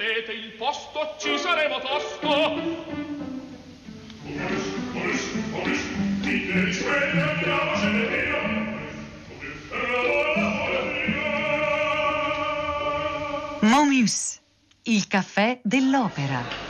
cedete il posto, ci saremo tosto. Momus, il caffè dell'opera.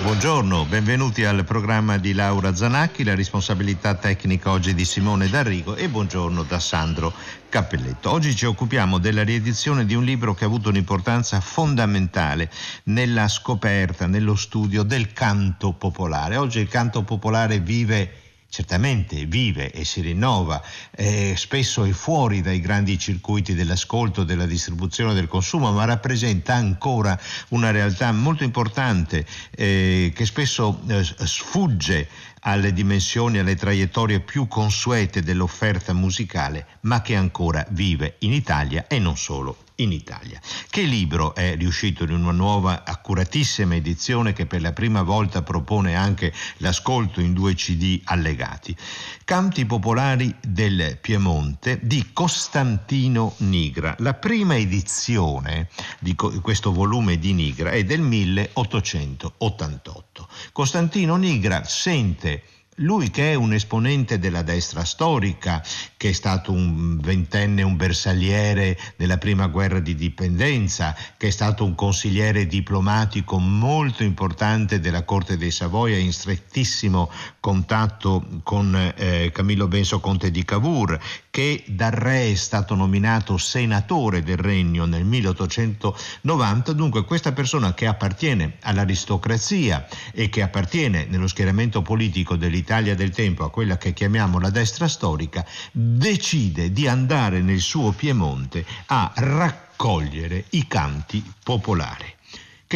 Buongiorno, benvenuti al programma di Laura Zanacchi, la responsabilità tecnica oggi di Simone D'Arrigo e buongiorno da Sandro Cappelletto. Oggi ci occupiamo della riedizione di un libro che ha avuto un'importanza fondamentale nella scoperta, nello studio del canto popolare. Oggi il canto popolare vive certamente vive e si rinnova, eh, spesso è fuori dai grandi circuiti dell'ascolto, della distribuzione, del consumo, ma rappresenta ancora una realtà molto importante eh, che spesso eh, sfugge alle dimensioni, alle traiettorie più consuete dell'offerta musicale, ma che ancora vive in Italia e non solo in Italia. Che libro è riuscito in una nuova accuratissima edizione che per la prima volta propone anche l'ascolto in due CD allegati. Canti popolari del Piemonte di Costantino Nigra. La prima edizione di questo volume di Nigra è del 1888. Costantino Nigra sente lui che è un esponente della destra storica, che è stato un ventenne, un bersagliere della prima guerra di dipendenza, che è stato un consigliere diplomatico molto importante della Corte dei Savoia in strettissimo contatto con eh, Camillo Benso Conte di Cavour, che dal re è stato nominato senatore del regno nel 1890, dunque questa persona che appartiene all'aristocrazia e che appartiene nello schieramento politico dell'Italia del tempo, a quella che chiamiamo la destra storica, decide di andare nel suo Piemonte a raccogliere i canti popolari.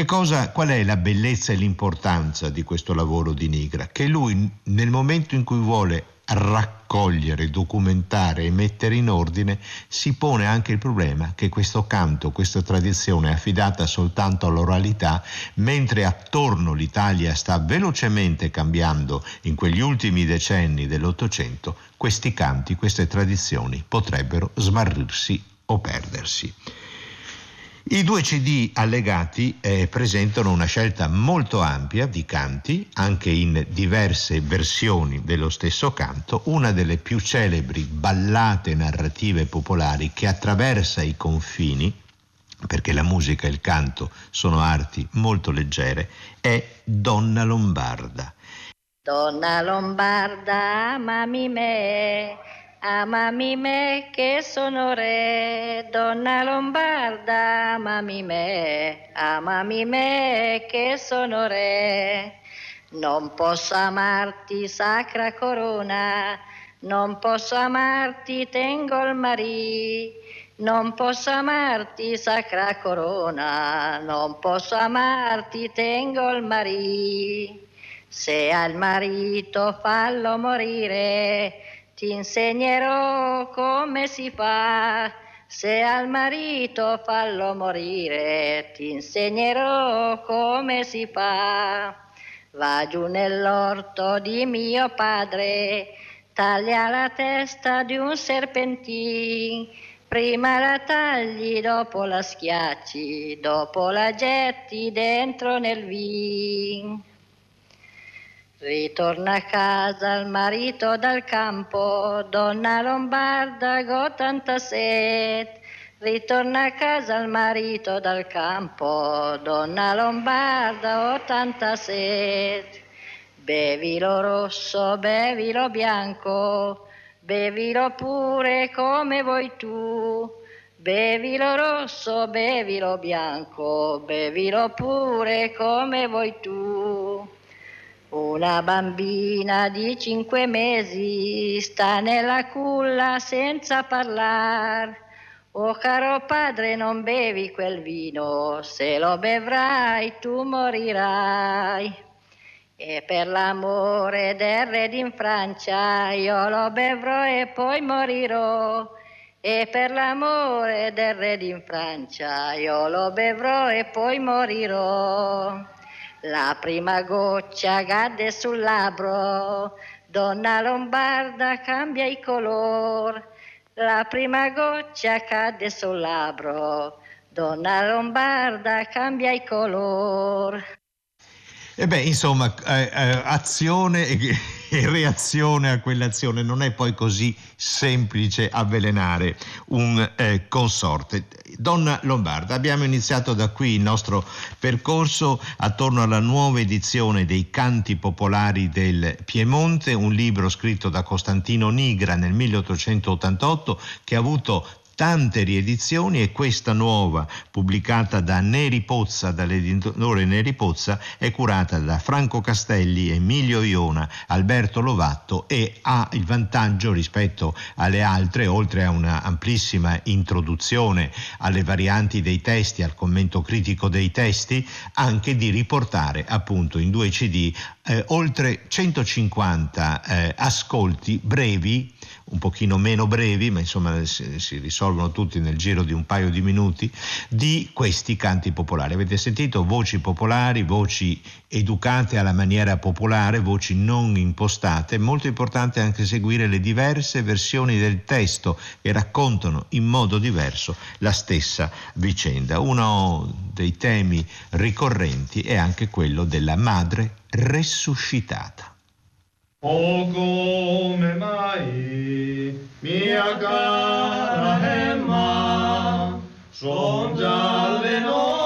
Cosa, qual è la bellezza e l'importanza di questo lavoro di Nigra? Che lui nel momento in cui vuole raccogliere, documentare e mettere in ordine, si pone anche il problema che questo canto, questa tradizione è affidata soltanto all'oralità, mentre attorno l'Italia sta velocemente cambiando in quegli ultimi decenni dell'Ottocento, questi canti, queste tradizioni potrebbero smarrirsi o perdersi. I due CD allegati eh, presentano una scelta molto ampia di canti, anche in diverse versioni dello stesso canto, una delle più celebri ballate narrative popolari che attraversa i confini, perché la musica e il canto sono arti molto leggere, è Donna Lombarda. Donna Lombarda, amami me Amami me che sono re, donna lombarda, amami me, amami me che sono re. Non posso amarti, sacra corona, non posso amarti, tengo il marì. Non posso amarti, sacra corona, non posso amarti, tengo il marì. Se al marito fallo morire, ti insegnerò come si fa, se al marito fallo morire, ti insegnerò come si fa. Va giù nell'orto di mio padre, taglia la testa di un serpentin, prima la tagli, dopo la schiacci, dopo la getti dentro nel vin. Ritorna a casa il marito dal campo, donna lombarda gottanta set. Ritorna a casa il marito dal campo, donna lombarda ottanta set. Bevilo rosso, bevilo bianco, bevilo pure come vuoi tu. Bevilo rosso, bevilo bianco, bevilo pure come vuoi tu. Una bambina di cinque mesi sta nella culla senza parlar. Oh caro padre, non bevi quel vino, se lo bevrai tu morirai. E per l'amore del re in Francia io lo bevrò e poi morirò. E per l'amore del re in Francia io lo bevrò e poi morirò. La prima goccia cadde sul labbro, donna lombarda cambia i color. La prima goccia cadde sul labbro, donna lombarda cambia i color. E beh, insomma, eh, eh, azione reazione a quell'azione non è poi così semplice avvelenare un eh, consorte. Donna Lombarda, abbiamo iniziato da qui il nostro percorso attorno alla nuova edizione dei Canti Popolari del Piemonte, un libro scritto da Costantino Nigra nel 1888 che ha avuto tante riedizioni e questa nuova, pubblicata da Neri Pozza, dall'editore Neri Pozza, è curata da Franco Castelli, Emilio Iona, Alberto Lovatto e ha il vantaggio rispetto alle altre, oltre a una amplissima introduzione alle varianti dei testi, al commento critico dei testi, anche di riportare appunto in due CD eh, oltre 150 eh, ascolti brevi un pochino meno brevi, ma insomma si, si, risolvono tutti nel giro di un paio di minuti, di questi canti popolari. Avete sentito voci popolari, voci educate alla maniera popolare, voci non impostate. Molto importante anche seguire le diverse versioni del testo che raccontano in modo diverso la stessa vicenda. Uno dei temi ricorrenti è anche quello della madre resuscitata. O come mai, mia cara Emma, son già le nove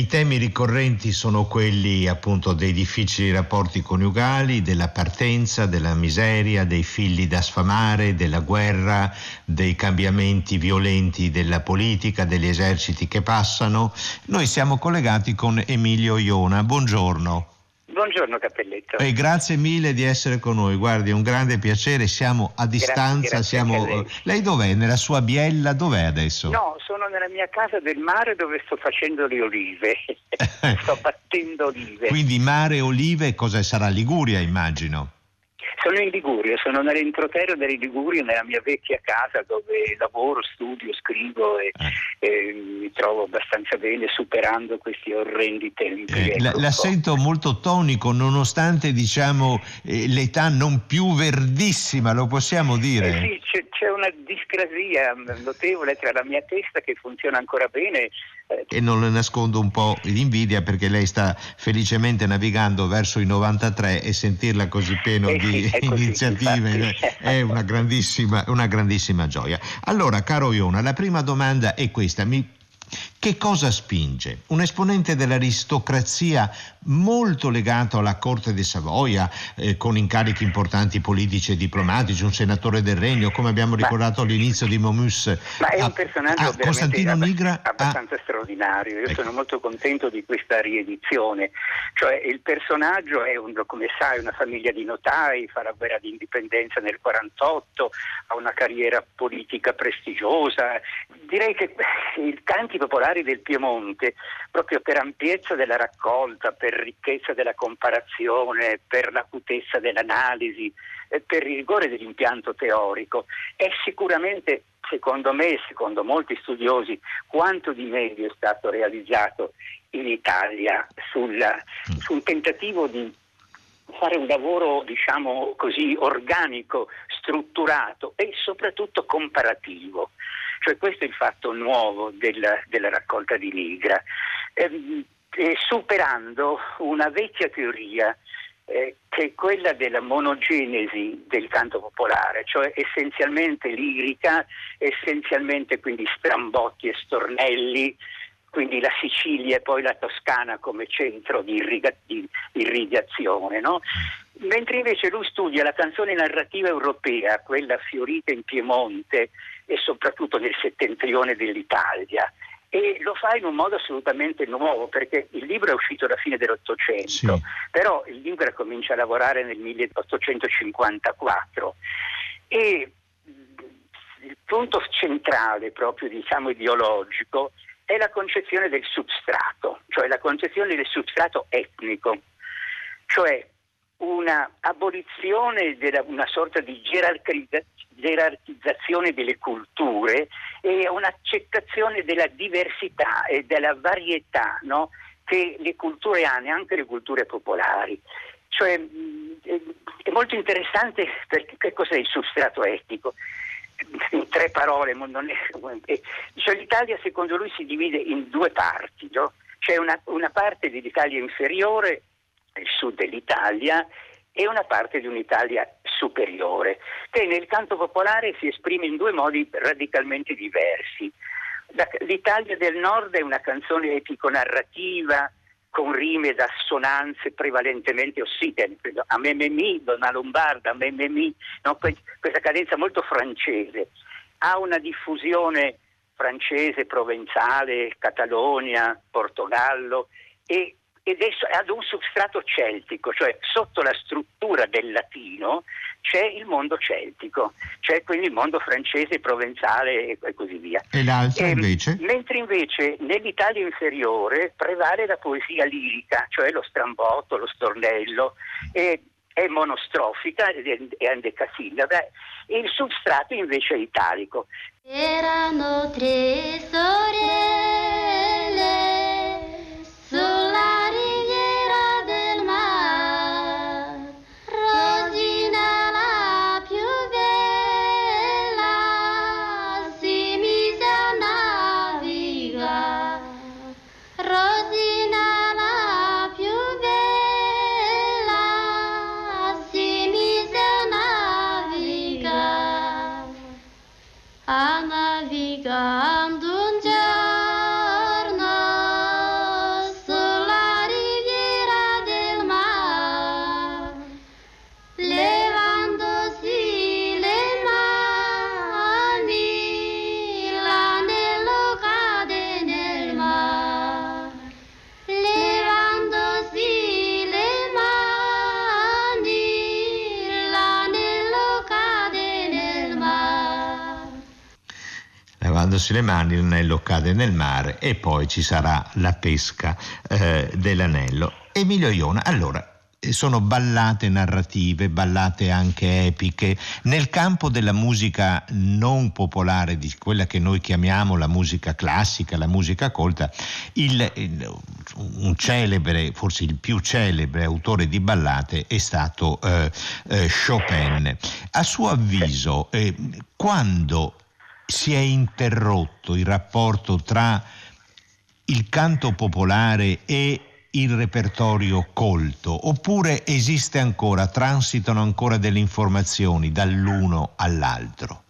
I temi ricorrenti sono quelli appunto dei difficili rapporti coniugali, della partenza, della miseria, dei figli da sfamare, della guerra, dei cambiamenti violenti della politica, degli eserciti che passano. Noi siamo collegati con Emilio Iona. Buongiorno. Buongiorno Cappelletto. E grazie mille di essere con noi, guardi, è un grande piacere, siamo a distanza, grazie siamo... a lei. lei dov'è? Nella sua biella? Dov'è adesso? No, sono nella mia casa del mare dove sto facendo le olive. sto battendo olive. Quindi mare, olive, cosa sarà? Liguria immagino. Sono in Liguria, sono nell'entroterra della Liguria, nella mia vecchia casa dove lavoro, studio, scrivo e, Eh. e mi trovo abbastanza bene superando questi orrendi tempi. Eh, la, ecco, la po'. sento molto tonico nonostante diciamo eh, l'età non più verdissima, lo possiamo dire? Eh sì, c'è, c'è una discrasia notevole tra la mia testa che funziona ancora bene E non le nascondo un po' di invidia perché lei sta felicemente navigando verso i 93 e sentirla così pieno Eh di sì, è così, iniziative infatti. è una grandissima, una grandissima gioia. Allora, caro Iona, la prima domanda è questa. Mi- Che cosa spinge? Un esponente dell'aristocrazia molto legato alla corte di Savoia, eh, con incarichi importanti politici e diplomatici, un senatore del regno, come abbiamo ricordato all'inizio di Momus. Ma è a- un personaggio a Costantino Nigra abbastanza straordinario. Io Ecco. sono molto contento di questa riedizione. Cioè, il personaggio è, un, come sai, una famiglia di notai, fa la guerra di indipendenza nel 48, ha una carriera politica prestigiosa. Direi che i canti popolari del Piemonte, proprio per ampiezza della raccolta, per ricchezza della comparazione, per l'acutezza dell'analisi, eh, per il rigore dell'impianto teorico, è sicuramente, secondo me e secondo molti studiosi, quanto di meglio è stato realizzato in Italia sulla- sul tentativo di fare un lavoro, diciamo così, organico, strutturato e soprattutto comparativo. Cioè questo è il fatto nuovo della, della raccolta di Nigra, eh, eh, superando una vecchia teoria eh, che è quella della monogenesi del canto popolare, cioè essenzialmente lirica, essenzialmente quindi strambotti e stornelli, quindi la Sicilia e poi la Toscana come centro di, irriga- di irrigazione. No? Mentre invece lui studia la canzone narrativa europea, quella fiorita in Piemonte e soprattutto nel settentrione dell'Italia, e lo fa in un modo assolutamente nuovo perché il libro è uscito alla fine dell'Ottocento, sì. però il libro comincia a lavorare nel 1854 e il punto centrale proprio diciamo ideologico è la concezione del substrato, cioè la concezione del substrato etnico, cioè una abolizione della una sorta di gerarchizzazione delle culture e un'accettazione della diversità e della varietà no? che le culture hanno, anche le culture popolari. Cioè, è molto interessante perché che cos'è il substrato etnico in tre parole, è, cioè, l'Italia secondo lui si divide in due parti, no? c'è una, una parte dell'Italia inferiore, il sud dell'Italia, e una parte di un'Italia superiore, che nel canto popolare si esprime in due modi radicalmente diversi. L'Italia del nord è una canzone epico-narrativa, con rime ed assonanze prevalentemente ossitene, a me me mi, donna lombarda, a me me mi, no? questa cadenza molto francese, ha una diffusione francese, provenzale, Catalogna, Portogallo e ed è ad un substrato celtico, cioè sotto la struttura del latino c'è il mondo celtico, c'è quindi il mondo francese, provenzale e, così via. E l'altro e, ehm, invece? Mentre invece nell'Italia inferiore prevale la poesia lirica, cioè lo strambotto, lo stornello, e, è monostrofica e endecasillaba, e il substrato invece è italico. Erano tre sorelle lavandosi le mani l'anello cade nel mare e poi ci sarà la pesca eh, dell'anello. Emilio Iona, allora, eh, sono ballate narrative, ballate anche epiche. Nel campo della musica non popolare, di quella che noi chiamiamo la musica classica, la musica colta, il, il, un celebre, forse il più celebre autore di ballate è stato eh, eh, Chopin. A suo avviso, eh, quando si è interrotto il rapporto tra il canto popolare e il repertorio colto oppure esiste ancora, transitano ancora delle informazioni dall'uno all'altro?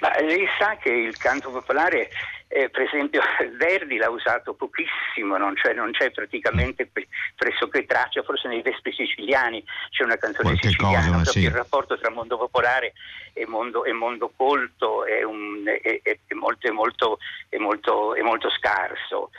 Ma lei sa che il canto popolare eh, per esempio Verdi l'ha usato pochissimo, non c'è, non c'è praticamente pressoché traccia, forse nei Vespi siciliani c'è una canzone Qualche siciliana, cosa, sì. il rapporto tra mondo popolare e mondo, e mondo colto è, un, è, è, molto, molto, molto, è, molto, scarso,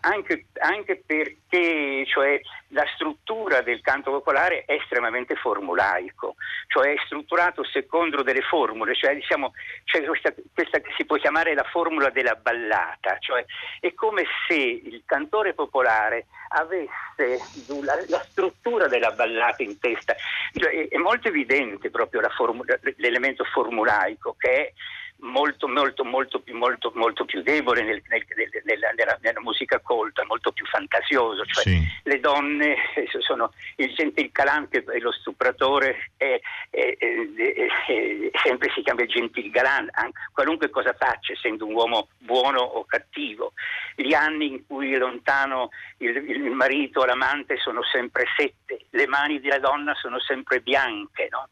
anche, anche perché cioè, la struttura del canto popolare è estremamente formulaico, cioè è strutturato secondo delle formule, cioè diciamo, c'è questa, questa che si può chiamare la formula della ballata, cioè è come se il cantore popolare avesse la, la struttura della ballata in testa, cioè, è, è, molto evidente proprio formula, l'elemento formulaico che è molto, molto, molto più, molto, molto più debole nel, nel, nella, nella, nella, musica colta, molto più fantasioso. Cioè, Sì. Le donne eh, sono il, il calante e lo stupratore, e, e, e sempre si chiama il gentil galante, qualunque cosa faccia, essendo un uomo buono o cattivo. Gli anni in cui è lontano il, il marito o l'amante sono sempre sette, le mani della donna sono sempre bianche. No?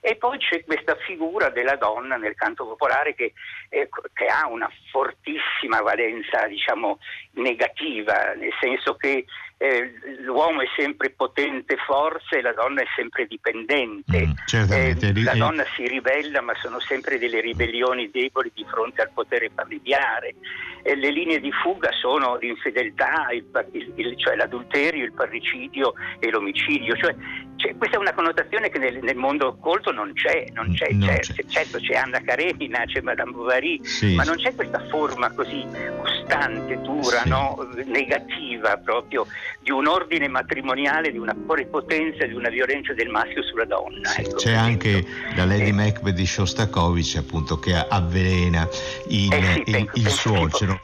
E poi c'è questa figura della donna nel canto popolare che, eh, che ha una fortissima valenza, diciamo, negativa, nel senso che eh, l'uomo è sempre potente forza e la donna è sempre dipendente. Mm, certamente. Eh, la Eh, donna si ribella, ma sono sempre delle ribellioni deboli di fronte al potere familiare. E le linee di fuga sono l'infedeltà, il, il, il, cioè l'adulterio, il parricidio e l'omicidio. Cioè, cioè, questa è una connotazione che nel, nel mondo colto non c'è, non c'è, Non certo, c'è. certo c'è Anna Karenina, c'è Madame Bovary, Sì. ma non c'è questa forma così costante, dura. No? negativa proprio di un ordine matrimoniale, di una prepotenza, di una violenza del maschio sulla donna. ecco, C'è anche esempio. la Lady Eh, Macbeth di Shostakovich appunto che avvelena il, Eh sì, il- penso- il penso suocero.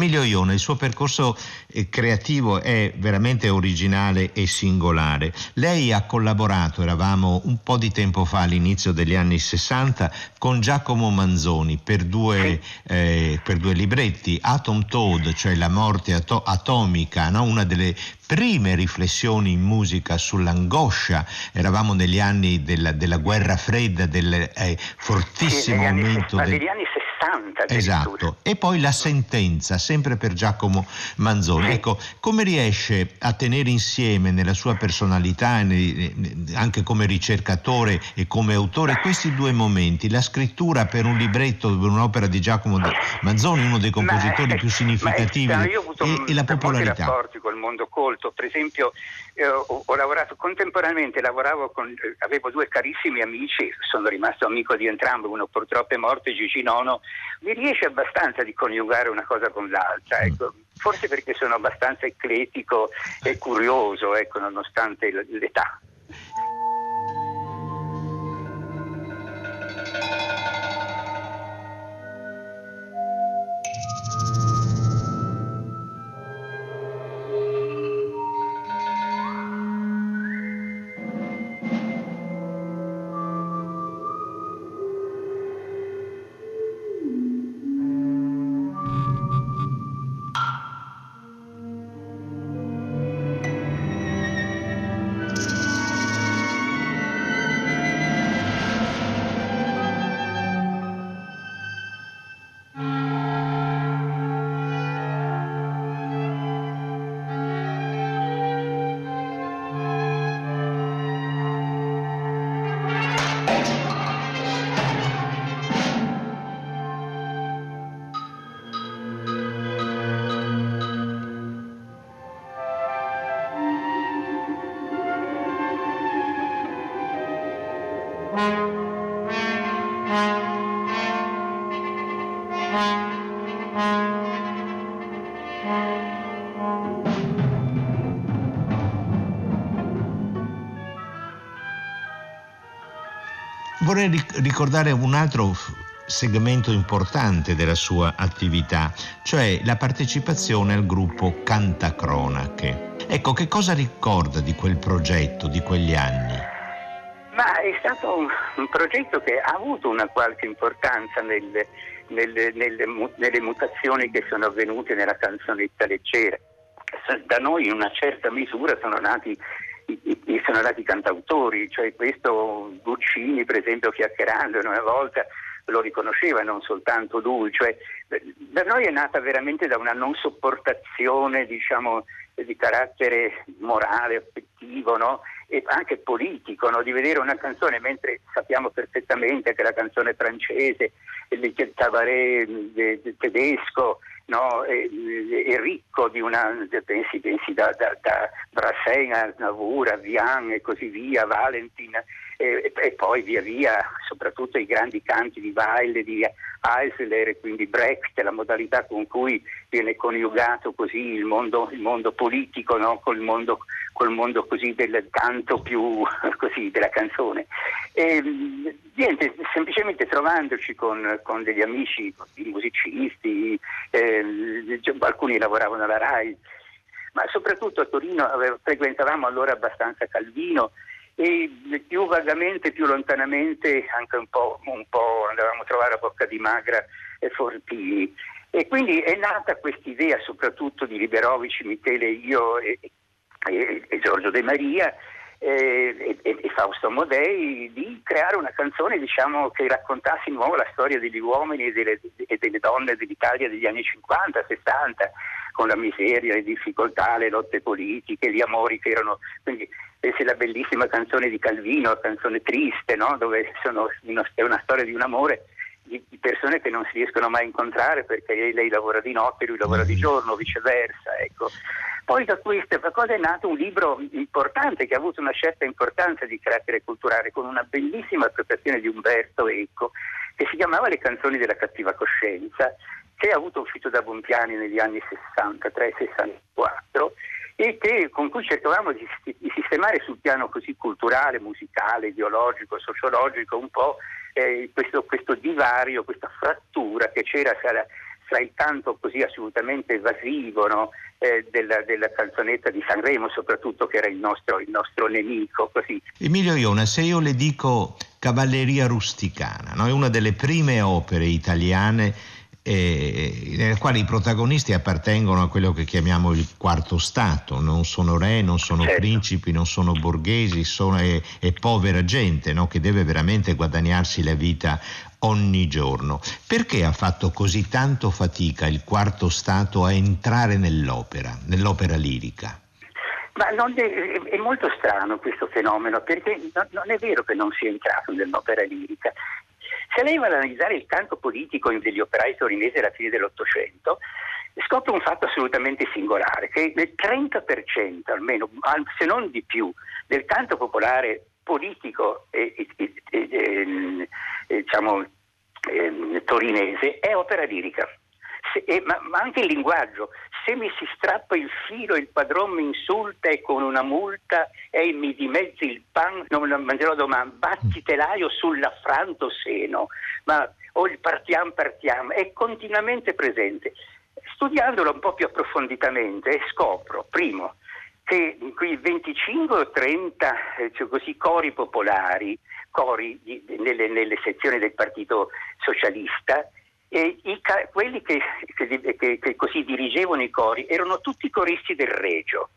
Emilio Iona, il suo percorso eh, creativo è veramente originale e singolare. Lei ha collaborato, eravamo un po' di tempo fa, all'inizio degli anni 60, con Giacomo Manzoni per due, eh, per due libretti, Atom Toad, cioè la morte ato- atomica, no? una delle prime riflessioni in musica sull'angoscia, eravamo negli anni della, della guerra fredda, del eh, fortissimo sì, aumento... Anni, del... degli anni 60 Esatto, e poi la sentenza, sempre per Giacomo Manzoni. Sì. Ecco, come riesce a tenere insieme nella sua personalità, anche come ricercatore e come autore, questi due momenti, la scrittura per un libretto, per un'opera di Giacomo Manzoni, uno dei compositori ma, più significativi, ma, io ho avuto e, e la popolarità. rapporti col mondo colto, per esempio eh, ho, ho, lavorato contemporaneamente, con, eh, avevo due carissimi amici, sono rimasto amico di entrambi, uno purtroppo è morto, Gigi Nono, mi riesce abbastanza di coniugare una cosa con l'altra, mm. ecco. forse perché sono abbastanza ecletico e curioso, ecco, nonostante l'età. Vorrei ricordare un altro segmento importante della sua attività, cioè la partecipazione al gruppo Cantacronache. Ecco, che cosa ricorda di quel progetto, di quegli anni? Ma è stato un, un progetto che ha avuto una qualche importanza nelle, nelle, nelle, nelle mutazioni che sono avvenute nella canzonetta leggera. Da noi in una certa misura sono nati i, sono nati cantautori, cioè questo Guccini per esempio chiacchierando una volta lo riconosceva, non soltanto lui, cioè, per noi è nata veramente da una non sopportazione diciamo, di carattere morale, affettivo no? e anche politico, no? di vedere una canzone mentre sappiamo perfettamente che la canzone francese, il cabaret tedesco, no? è, è, ricco di una, pensi, pensi da, da, da Brassens Navura, Vian e così via, Valentin e, e, poi via via soprattutto i grandi canti di Weil, di Eisler e quindi Brecht, la modalità con cui viene coniugato così il mondo, il mondo politico no? col, mondo, col mondo così del canto più così della canzone. E, niente, semplicemente trovandoci con, con degli amici, musicisti, eh, alcuni lavoravano alla RAI, ma soprattutto a Torino avevo, frequentavamo allora abbastanza Calvino e più vagamente, più lontanamente, anche un po', un po' andavamo a trovare a Bocca di Magra e Fortini. E quindi è nata questa idea soprattutto di Liberovici, Michele, io e, e, e Giorgio De Maria e, e, Fausto Amodei di creare una canzone diciamo, che raccontasse di nuovo la storia degli uomini e delle, e delle donne dell'Italia degli anni 50, 60 con la miseria, le difficoltà, le lotte politiche, gli amori che erano... Quindi pensi la bellissima canzone di Calvino, canzone triste, no? dove sono, è una storia di un amore di, persone che non si riescono mai a incontrare perché lei, lei lavora di notte, lui lavora di giorno, viceversa. Ecco. Poi da questa cosa è nato un libro importante che ha avuto una certa importanza di carattere culturale con una bellissima appropriazione di Umberto Eco che si chiamava Le canzoni della cattiva coscienza che ha avuto uscito da Bonpiani negli anni 63-64 e che, con cui cercavamo di, di, sistemare sul piano così culturale, musicale, ideologico, sociologico un po' eh, questo, questo, divario, questa frattura che c'era tra, fra il canto così assolutamente evasivo no? eh, della, della, canzonetta di Sanremo, soprattutto che era il nostro, il nostro nemico. Così. Emilio Iona, se io le dico Cavalleria rusticana, no? è una delle prime opere italiane eh, nelle quali i protagonisti appartengono a quello che chiamiamo il quarto stato, non sono re, non sono certo. principi, non sono borghesi, sono, è, è povera gente no? che deve veramente guadagnarsi la vita ogni giorno. Perché ha fatto così tanto fatica il quarto stato a entrare nell'opera, nell'opera lirica? Ma è, è, molto strano questo fenomeno, perché no, non è vero che non sia entrato nell'opera lirica. Se lei va ad analizzare il canto politico degli operai torinesi alla fine dell'Ottocento, scopre un fatto assolutamente singolare, che il 30% almeno, se non di più, del canto popolare politico e, e, e, e diciamo, eh, torinese è opera lirica. Se, ma, ma, anche il linguaggio, se mi si strappa il filo, il padrone mi insulta e con una multa e mi dimezzi il pan, non lo mangerò domani, batti telaio sull'affranto seno, ma o il partiam partiam, è continuamente presente. Studiandolo un po' più approfonditamente scopro, primo, che qui 25 o 30 eh, cioè così, cori popolari, cori di, nelle, nelle, sezioni del Partito Socialista, i, quelli che, che, che, così dirigevano i cori erano tutti coristi del Regio.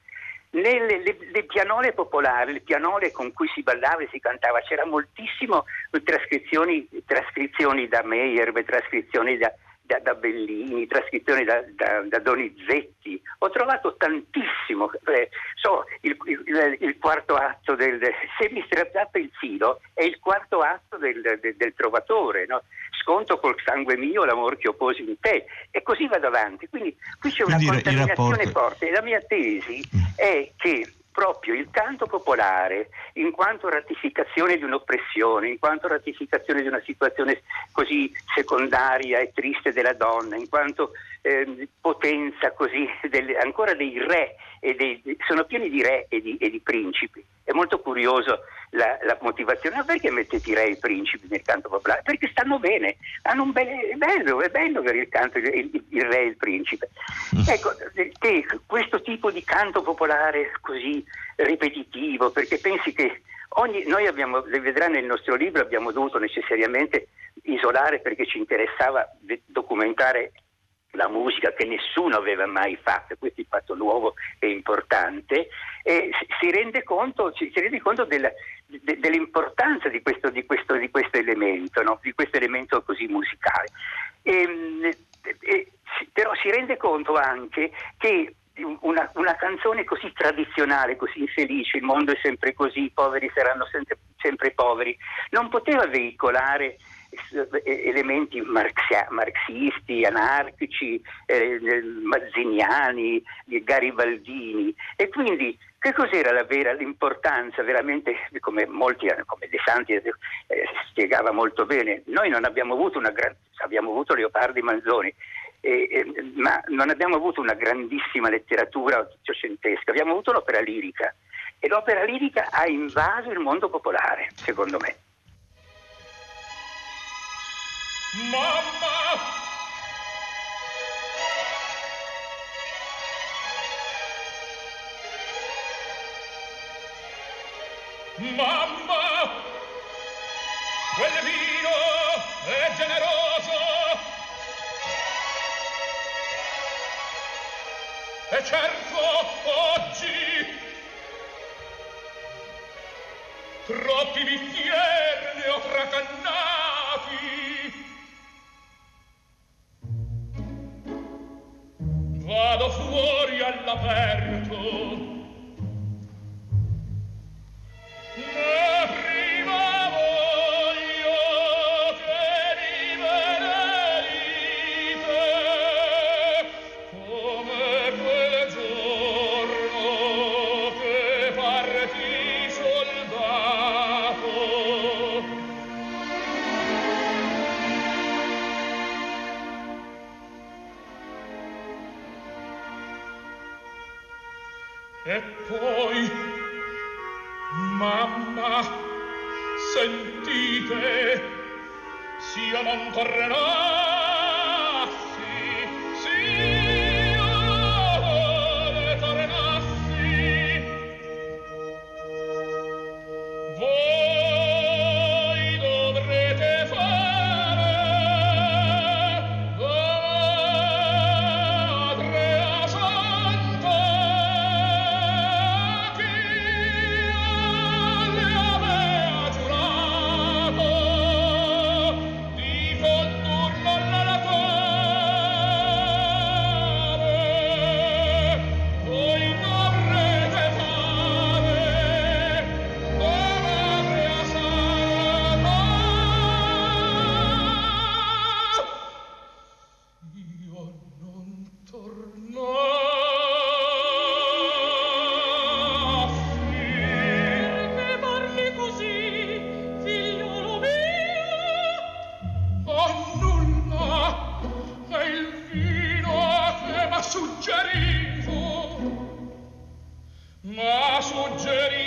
Nelle le, le pianole popolari, le pianole con cui si ballava e si cantava, c'era moltissimo trascrizioni, trascrizioni da Meyer, trascrizioni da, da, da Bellini, trascrizioni da, da, da, Donizetti, ho trovato tantissimo, eh, so, il, il, il, quarto atto del, se mi strappate il filo, è il quarto atto del, del, del Trovatore, no? sconto col sangue mio l'amor che opposi in te, e così vado avanti, quindi qui c'è una quindi contaminazione forte, e la mia tesi mm. è che proprio il canto popolare, in quanto ratificazione di un'oppressione, in quanto ratificazione di una situazione così secondaria e triste della donna, in quanto eh, potenza così delle, ancora dei re, e dei, sono pieni di re e di, e di principi. È molto curioso la, la, motivazione. Ma perché mettete i re e i principi nel canto popolare? Perché stanno bene, hanno un bene, è bello, è bello per il canto il, il, re e il principe. Mm. Ecco, che questo tipo di canto popolare così ripetitivo, perché pensi che ogni, noi abbiamo, le vedrà nel nostro libro, abbiamo dovuto necessariamente isolare perché ci interessava documentare la musica che nessuno aveva mai fatto, questo è il fatto nuovo e importante, e si rende conto, si rende conto della, de, dell'importanza di questo, di questo, di questo elemento, no? di questo elemento così musicale. E, ehm, e, però si rende conto anche che una, una, canzone così tradizionale, così infelice, il mondo è sempre così, i poveri saranno sempre, sempre poveri, non poteva veicolare elementi marxia, marxisti, anarchici, eh, mazziniani, garibaldini. E quindi che cos'era la vera l'importanza veramente come molti come De Santi eh, spiegava molto bene noi non abbiamo avuto una gran, abbiamo avuto Leopardi Manzoni eh, eh, ma non abbiamo avuto una grandissima letteratura ottocentesca abbiamo avuto l'opera lirica. E l'opera lirica ha invaso il mondo popolare secondo me troppi bicchieri ne ho tracannati bella all'aperto sentite s'io non tornerassi suggerivo ma suggerivo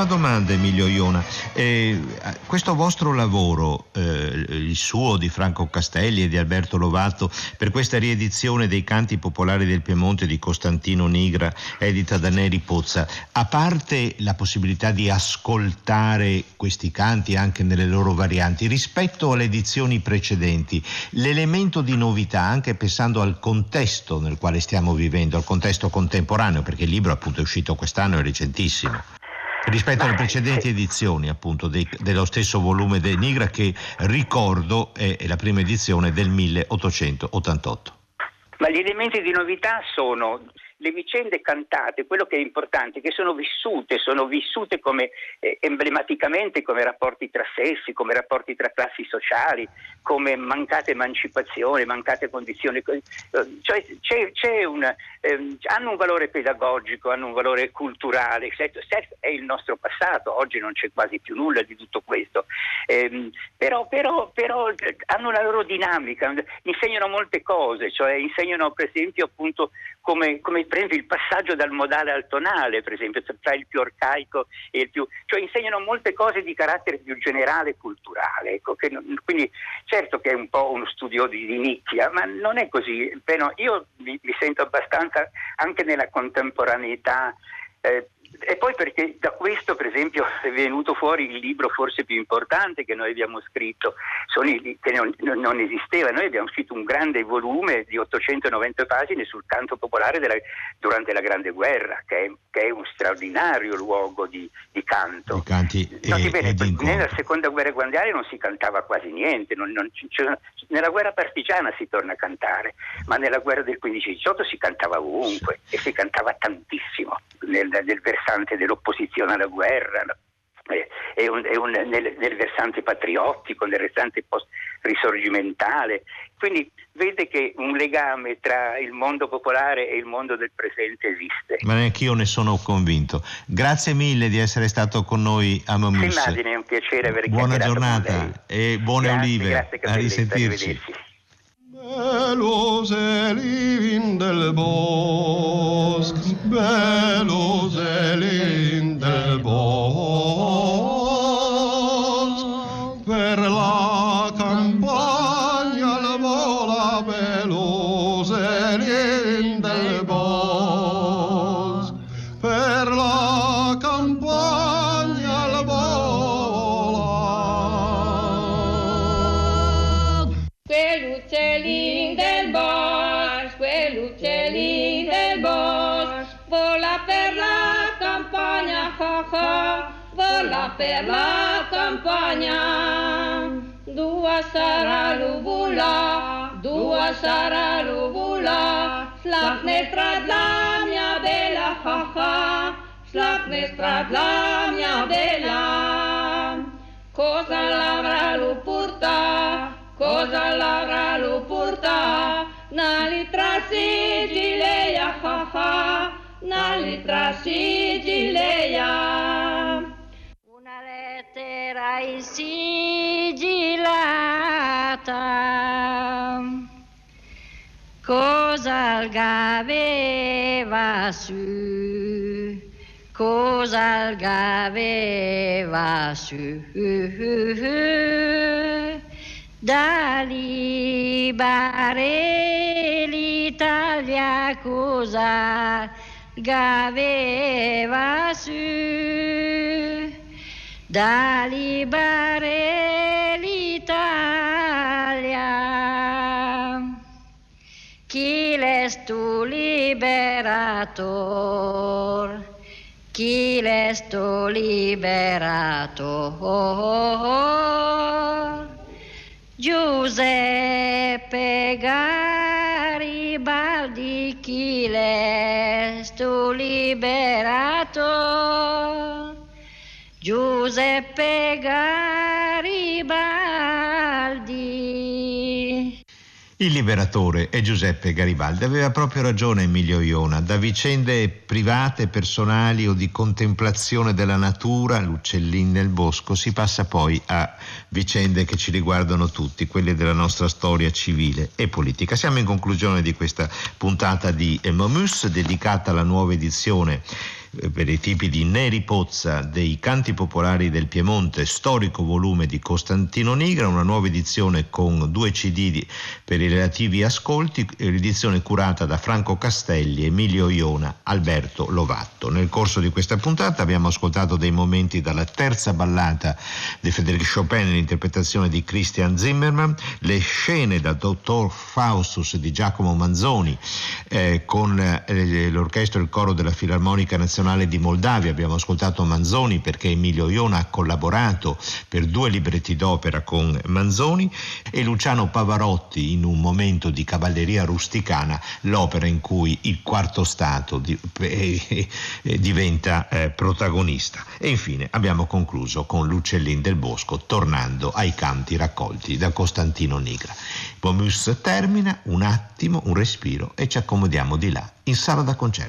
Un'ultima domanda, Emilio Iona. Eh, questo vostro lavoro, eh, il suo di Franco Castelli e di Alberto Lovato, per questa riedizione dei canti popolari del Piemonte di Costantino Nigra, edita da Neri Pozza, a parte la possibilità di ascoltare questi canti anche nelle loro varianti, rispetto alle edizioni precedenti, l'elemento di novità, anche pensando al contesto nel quale stiamo vivendo, al contesto contemporaneo, perché il libro appunto è uscito quest'anno, è recentissimo rispetto alle precedenti edizioni appunto dei, dello stesso volume del Nigra che ricordo è, è la prima edizione del 1888. Ma gli elementi di novità sono le vicende cantate, quello che è importante, che sono vissute, sono vissute come, eh, emblematicamente come rapporti tra sessi, come rapporti tra classi sociali, come mancata emancipazione, mancate condizioni. Eh, cioè, c'è, c'è un, eh, hanno un valore pedagogico, hanno un valore culturale, è il nostro passato, oggi non c'è quasi più nulla di tutto questo, eh, però, però, però, hanno una loro dinamica, insegnano molte cose, cioè insegnano per esempio appunto come, come per esempio il passaggio dal modale al tonale, per esempio, tra il più arcaico e il più... cioè insegnano molte cose di carattere più generale e culturale. Ecco, non, quindi certo che è un po' uno studio di, di nicchia, ma non è così. Però io mi, mi sento abbastanza anche nella contemporaneità. Eh, e poi perché da questo, per esempio, è venuto fuori il libro forse più importante che noi abbiamo scritto, i, che non, non, esisteva. Noi abbiamo scritto un grande volume di 890 pagine sul canto popolare della, durante la Grande Guerra, che è, che è un straordinario luogo di, di canto. I canti Noti e, bene, nella seconda guerra mondiale non si cantava quasi niente, non, non, nella guerra partigiana si torna a cantare, ma nella guerra del 15-18 si cantava ovunque e si cantava tantissimo nel, nel versante dell'opposizione alla guerra, è un, è un, nel, nel, versante patriottico, nel versante post-risorgimentale. Quindi vede che un legame tra il mondo popolare e il mondo del presente esiste. Ma neanche io ne sono convinto. Grazie mille di essere stato con noi a Mamus. Immagine, è un piacere aver Buona giornata e buone grazie, olive. Grazie, a risentirci. Bellos elin del bosc, dua sarà l'uvula, slapne strad la mia bella, ha ha, slapne strad la mia bella. Cosa l'avrà lu porta? Cosa l'avrà lu porta? Nali trasigileia, ha ha, nali trasigileia. Una lettera insigillata, cosa aveva su, cosa aveva su, da libare l'Italia cosa aveva su. Da libare liberator, chi l'estu liberator. Giuseppe Garibaldi, chi l'estu liberator. Giuseppe Garibaldi. Il liberatore è Giuseppe Garibaldi. Aveva proprio ragione Emilio Iona. Da vicende private, personali o di contemplazione della natura, l'uccellin nel bosco, si passa poi a vicende che ci riguardano tutti, quelle della nostra storia civile e politica. Siamo in conclusione di questa puntata di Momus dedicata alla nuova edizione per i tipi di Neri Pozza dei Canti Popolari del Piemonte, storico volume di Costantino Nigra, una nuova edizione con due CD per i relativi ascolti, l'edizione curata da Franco Castelli, Emilio Iona, Alberto Lovatto. Nel corso di questa puntata abbiamo ascoltato dei momenti dalla terza ballata di Frédéric Chopin nell'interpretazione di Christian Zimmermann, le scene da Dottor Faustus di Giacomo Manzoni eh, con eh, l'orchestra e il coro della Filarmonica Nazionale di Moldavia. Abbiamo ascoltato Manzoni perché Emilio Iona ha collaborato per due libretti d'opera con Manzoni e Luciano Pavarotti in un momento di cavalleria rusticana, l'opera in cui il quarto stato di, eh, eh, diventa eh, protagonista. E infine abbiamo concluso con L'Uccellin del Bosco tornando ai canti raccolti da Costantino Nigra. Pomus termina, un attimo, un respiro e ci accomodiamo di là, in sala da concerto.